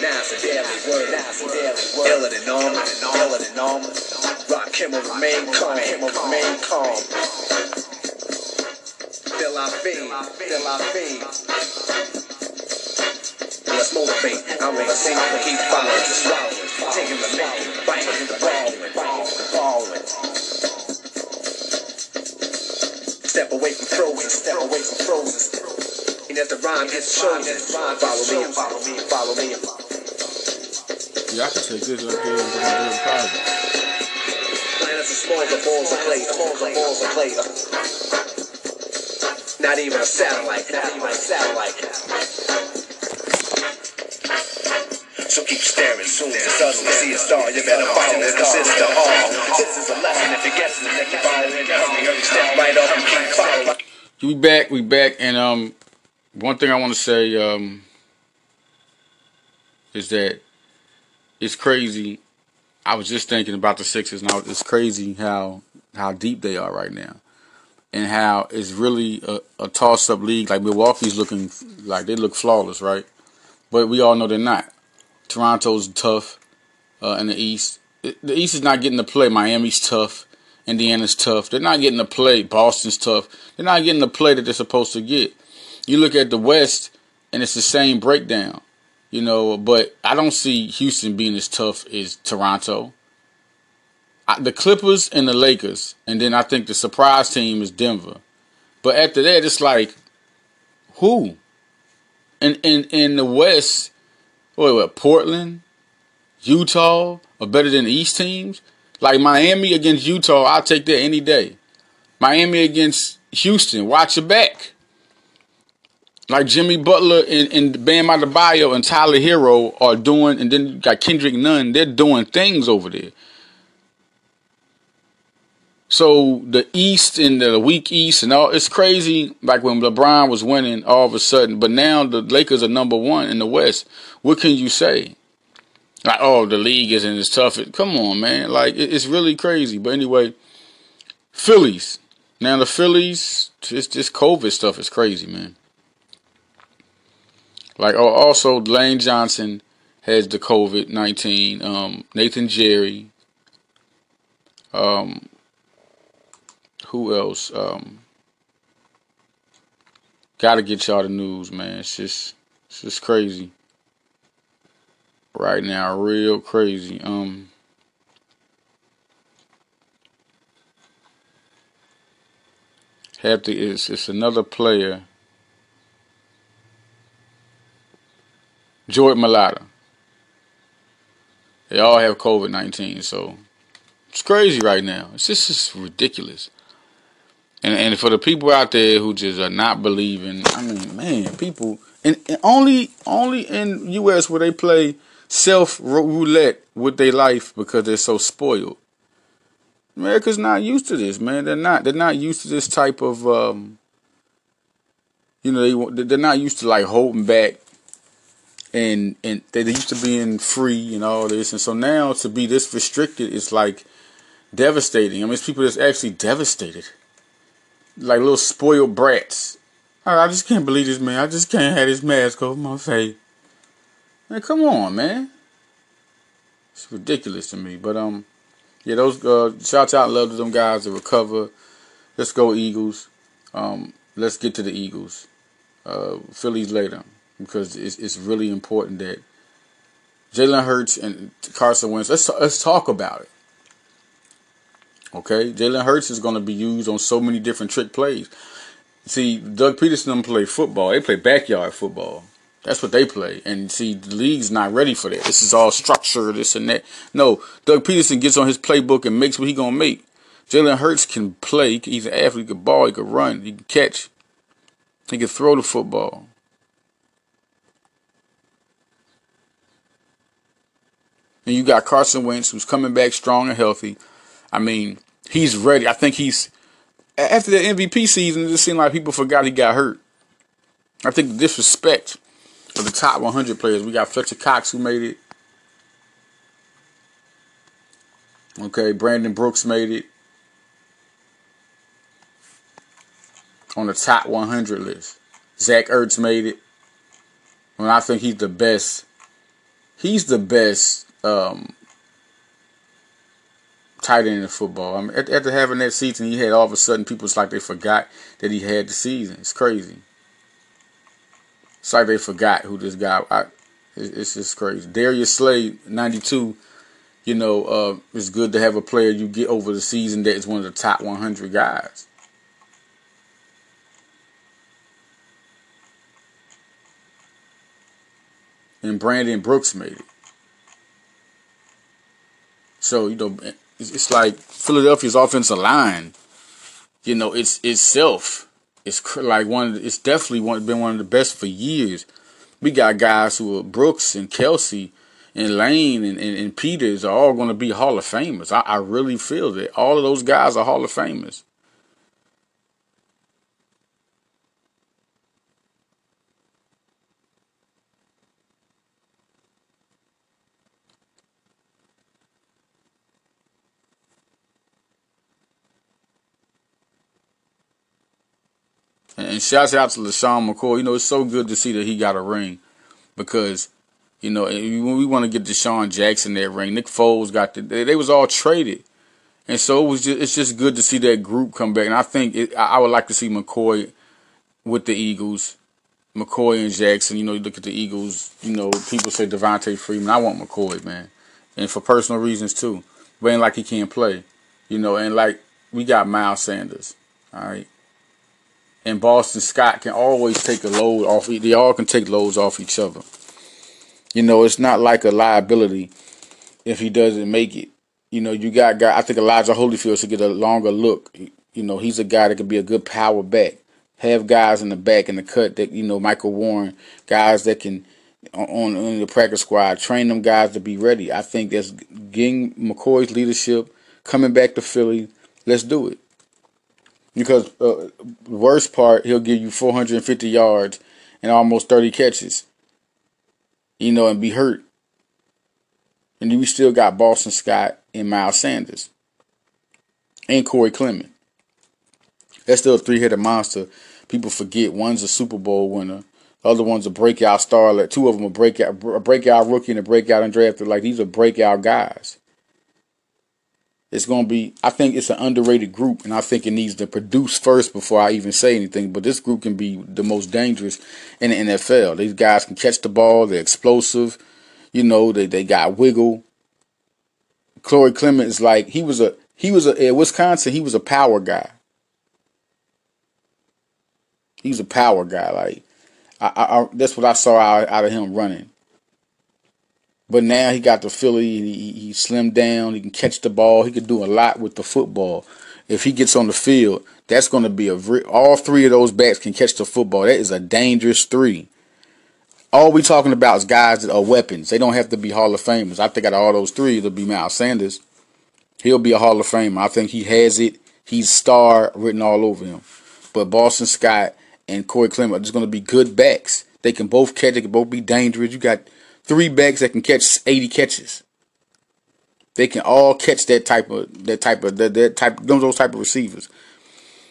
Now it's a word. Now it's a word. Iller than normal, iller than normal. Rock him will remain calm, him will remain calm. Till I fade, till I fade. Let's motivate. I'm gonna sing, keep following, swallowing, taking the making, biting, balling, balling. Step away from frozen, step away from frozen. And as the rhyme gets chosen, follow me, follow me, follow me. Yeah, I can take this up there and put it in private. Planets are small, the balls are clay, the balls are balls clay. Not even a satellite, not even a satellite. So keep staring, soon as you suddenly see a star, you better follow it, cause it's the all. This is a lesson, if you guess it, then you follow it, hurry, hurry, step right up and keep following. We back, we back, and um, one thing I want to say um is that it's crazy. I was just thinking about the Sixers now. It's crazy how how deep they are right now, and how it's really a, a toss up league. Like Milwaukee's looking like they look flawless, right? But we all know they're not. Toronto's tough uh, in the East. The East is not getting to play. Miami's tough. Indiana's tough. They're not getting to play. Boston's tough. They're not getting the play that they're supposed to get. You look at the West, and it's the same breakdown. You know, but I don't see Houston being as tough as Toronto. I, the Clippers and the Lakers, and then I think the surprise team is Denver. But after that, it's like, who? And in in the West, wait, what? Portland, Utah are better than the East teams. Like Miami against Utah, I'll take that any day. Miami against Houston, watch your back. Like Jimmy Butler and, and Bam Adebayo and Tyler Herro are doing, and then you got Kendrick Nunn, they're doing things over there. So the East and the weak East and all, it's crazy. Like when LeBron was winning all of a sudden, but now the Lakers are number one in the West. What can you say? Like, oh, the league isn't as tough. Come on, man. Like, it's really crazy. But anyway, Phillies. Now the Phillies, just this COVID stuff is crazy, man. Like, oh, also Lane Johnson has the COVID nineteen. Um, Nathan Gerry. Um, who else? Um, gotta get y'all the news, man. It's just, it's just crazy right now, real crazy. Um, have to. It's it's another player. Jordan Mailata. They all have COVID nineteen, so it's crazy right now. It's just ridiculous. And and for the people out there who just are not believing, I mean, man, people and, and only only in U.S. where they play self roulette with their life because they're so spoiled. America's not used to this, man. They're not. They're not used to this type of. Um, you know, they they're not used to like holding back, and and they used to being free and all this, and so now to be this restricted is like devastating. I mean, it's people that's actually devastated, like little spoiled brats. I just can't believe this man. I just can't have this mask over my face. Man, come on, man. It's ridiculous to me. But um, yeah, those uh, shouts out, love to them guys to recover. Let's go Eagles. Um, let's get to the Eagles. Uh, Phillies later because it's it's really important that Jalen Hurts and Carson Wentz. Let's let's talk about it. Okay, Jalen Hurts is going to be used on so many different trick plays. See, Doug Pederson them play football. They play backyard football. That's what they play. And see, the league's not ready for that. This is all structure, this and that. No, Doug Pederson gets on his playbook and makes what he gonna make. Jalen Hurts can play. He's an athlete. He can ball. He can run. He can catch. He can throw the football. And you got Carson Wentz, who's coming back strong and healthy. I mean, he's ready. I think he's after the MVP season. It just seemed like people forgot he got hurt. I think the disrespect of the top 100 players. We got Fletcher Cox who made it. Okay, Brandon Brooks made it on the top 100 list. Zach Ertz made it. When I think he's the best, he's the best um, tight end in football. I mean, after having that season he had, all of a sudden people it's like they forgot that he had the season. It's crazy. It's like they forgot who this guy. I, it's just crazy. Darius Slay, ninety two. You know, uh, it's good to have a player you get over the season that is one of the top one hundred guys. And Brandon Brooks made it. So you know, it's like Philadelphia's offensive line. You know, it's itself. It's like one. It's definitely one been one of the best for years. We got guys who are Brooks and Kelce and Lane and, and, and Peters are all going to be Hall of Famers. I, I really feel that all of those guys are Hall of Famers. And shouts out to LeSean McCoy. You know, it's so good to see that he got a ring because, you know, when we want to get DeSean Jackson that ring, Nick Foles got the, they, they was all traded. And so it was just, it's just good to see that group come back. And I think it, I would like to see McCoy with the Eagles, McCoy and Jackson. You know, you look at the Eagles, you know, people say Devonta Freeman. I want McCoy, man. And for personal reasons too. But ain't like he can't play. You know, and like we got Miles Sanders. All right and Boston Scott can always take a load off. They all can take loads off each other. You know, it's not like a liability if he doesn't make it. You know, you got guy. I think Elijah Holyfield should get a longer look. You know, he's a guy that could be a good power back. Have guys in the back in the cut that you know, Michael Warren, guys that can on, on the practice squad, train them guys to be ready. I think that's getting McCoy's leadership coming back to Philly. Let's do it. Because uh, worst part, he'll give you 450 yards and almost 30 catches, you know, and be hurt. And we still got Boston Scott and Miles Sanders and Corey Clement. That's still a three-headed monster. People forget one's a Super Bowl winner, the other one's a breakout star. Like two of them a breakout, a breakout rookie and a breakout undrafted. Like these are breakout guys. It's going to be, I think it's an underrated group, and I think it needs to produce first before I even say anything. But this group can be the most dangerous in the NFL. These guys can catch the ball, they're explosive, you know, they, they got wiggle. Corey Clement is like, he was a, he was a, at Wisconsin, he was a power guy. He was a power guy. Like, I, I, that's what I saw out, out of him running. But now he got the Philly. He, he slimmed down. He can catch the ball. He can do a lot with the football. If he gets on the field, that's going to be a all three of those backs can catch the football. That is a dangerous three. All we talking about is guys that are weapons. They don't have to be Hall of Famers. I think out of all those three, it'll be Miles Sanders. He'll be a Hall of Famer. I think he has it. He's star written all over him. But Boston Scott and Corey Clement are just going to be good backs. They can both catch. They can both be dangerous. You got three backs that can catch 80 catches. They can all catch that type of that type of that, that type those type of receivers.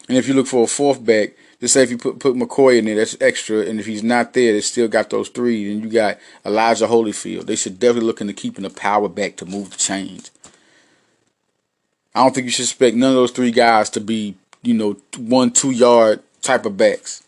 And if you look for a fourth back, just say if you put put McCoy in there, that's extra. And if he's not there, they still got those three. And you got Elijah Holyfield. They should definitely look into keeping the power back to move the chains. I don't think you should expect none of those three guys to be, you know, one, two yard type of backs.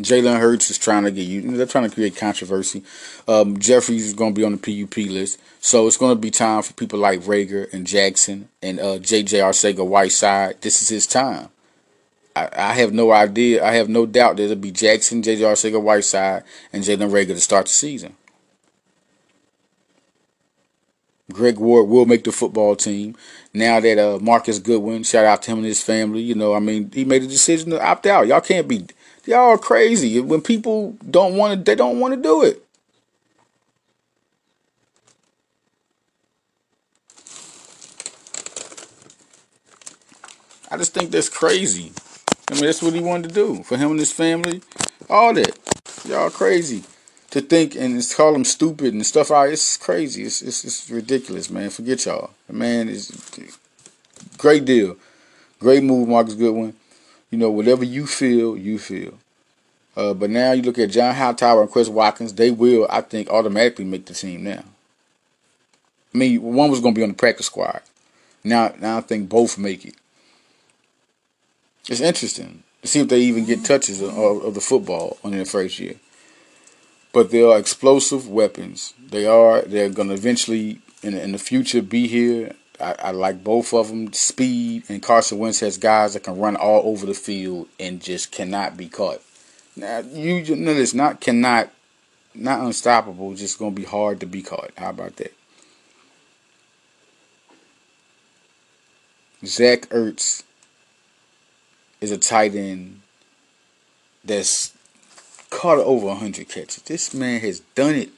Jalen Hurts is trying to get you. They're trying to create controversy. Um, Jeffries is going to be on the PUP list, so it's going to be time for people like Reagor and Jackson and uh, JJ Arcega Whiteside. This is his time. I, I, have no idea. I have no doubt that it'll be Jackson, JJ Arcega Whiteside, and Jalen Reagor to start the season. Greg Ward will make the football team. Now that uh, Marquise Goodwin, shout out to him and his family. You know, I mean, he made a decision to opt out. Y'all can't be Y'all are crazy. When people don't want to, they don't want to do it. I just think that's crazy. I mean, that's what he wanted to do for him and his family. All that. Y'all crazy to think and it's call him stupid and stuff. Out. It's crazy. It's, it's, it's ridiculous, man. Forget y'all. The man is great deal. Great move, Marcus Goodwin. You know, whatever you feel, you feel. Uh, but now you look at John Hightower and Chris Watkins, they will, I think, automatically make the team now. I mean, one was going to be on the practice squad. Now, now I think both make it. It's interesting to see if they even get touches of, of the football on their first year. But they are explosive weapons. They are. They're going to eventually, in, in the future, be here I, I, like both of them. Speed and Carson Wentz has guys that can run all over the field and just cannot be caught. Now you know it's not cannot not unstoppable, just gonna be hard to be caught. How about that? Zach Ertz is a tight end that's caught over 100 catches. This man has done it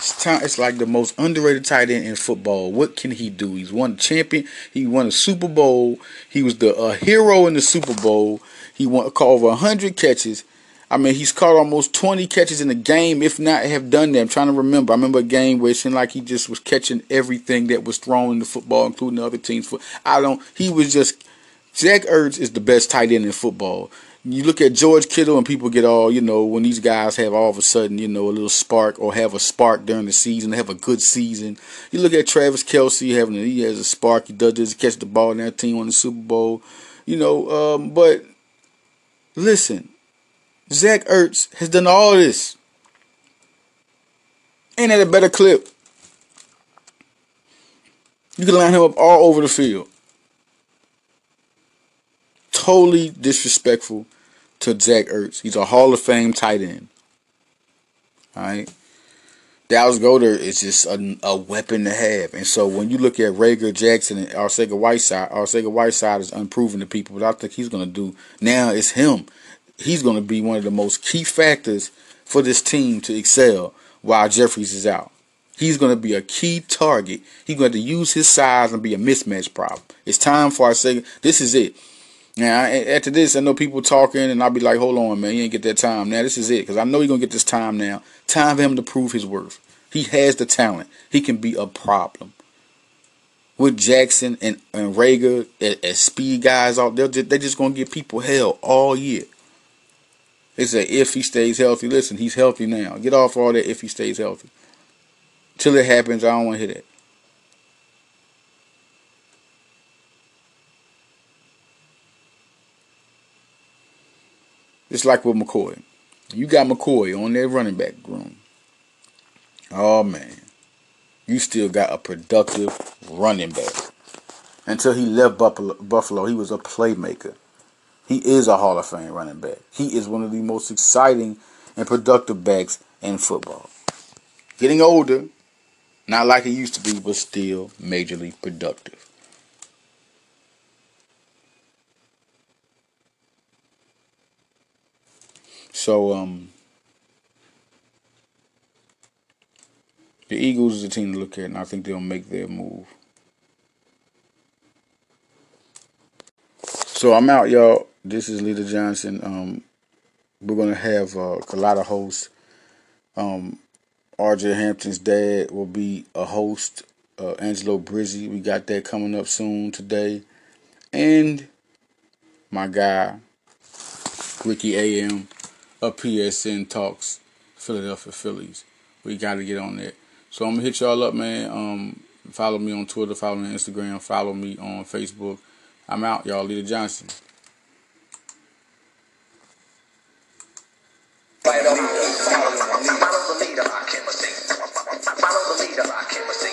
it's, like the most underrated tight end in football. What can he do? He's won a champion. He won a Super Bowl. He was the a hero in the Super Bowl. He won caught over hundred catches. I mean, he's caught almost 20 catches in a game, if not have done that. I'm trying to remember. I remember a game where it seemed like he just was catching everything that was thrown in the football, including the other teams. I don't. He was just. Zach Ertz is the best tight end in football you look at George Kittle and people get all, you know, when these guys have all of a sudden, you know, a little spark or have a spark during the season, have a good season. You look at Travis Kelce having, a, he has a spark, he does this, catch the ball in that team on the Super Bowl, you know, um, but listen, Zach Ertz has done all this and at a better clip. You can line him up all over the field totally disrespectful to Zach Ertz. He's a Hall of Fame tight end. All right. Dallas Goedert is just a, a, weapon to have. And so when you look at Reagor Jackson and Arcega Whiteside, Arcega Whiteside is unproven to people, but I think he's going to do now it's him. He's going to be one of the most key factors for this team to excel while Jeffries is out. He's going to be a key target. He's going to use his size and be a mismatch problem. It's time for Arcega. This is it. Now, after this, I know people talking, and I'll be like, hold on, man, you ain't get that time. Now, this is it, because I know you're to get this time now. Time for him to prove his worth. He has the talent. He can be a problem. With Jackson and, and Reagor as, speed guys out they're just going to give people hell all year. They say if he stays healthy. Listen, he's healthy now. Get off all that if he stays healthy. Till it happens, I don't want to hear that. It's like with McCoy. You got McCoy on that running back room. Oh man. You still got a productive running back. Until he left Buffalo, he was a playmaker. He is a Hall of Fame running back. He is one of the most exciting and productive backs in football. Getting older, not like he used to be, but still majorly productive. So um, the Eagles is a team to look at, and I think they'll make their move. So I'm out, y'all. This is Leader Johnson. Um, we're gonna have uh, a lot of hosts. Um, RJ Hampton's dad will be a host. Uh, Angelo Brizzi, we got that coming up soon today, and my guy Ricky AM a PSN Talks Philadelphia Phillies. We got to get on that. So I'm gonna hit y'all up, man. Um, follow me on Twitter, follow me on Instagram, follow me on Facebook. I'm out, y'all. Leader Johnson. Follow the leader. I. Follow the leader. I.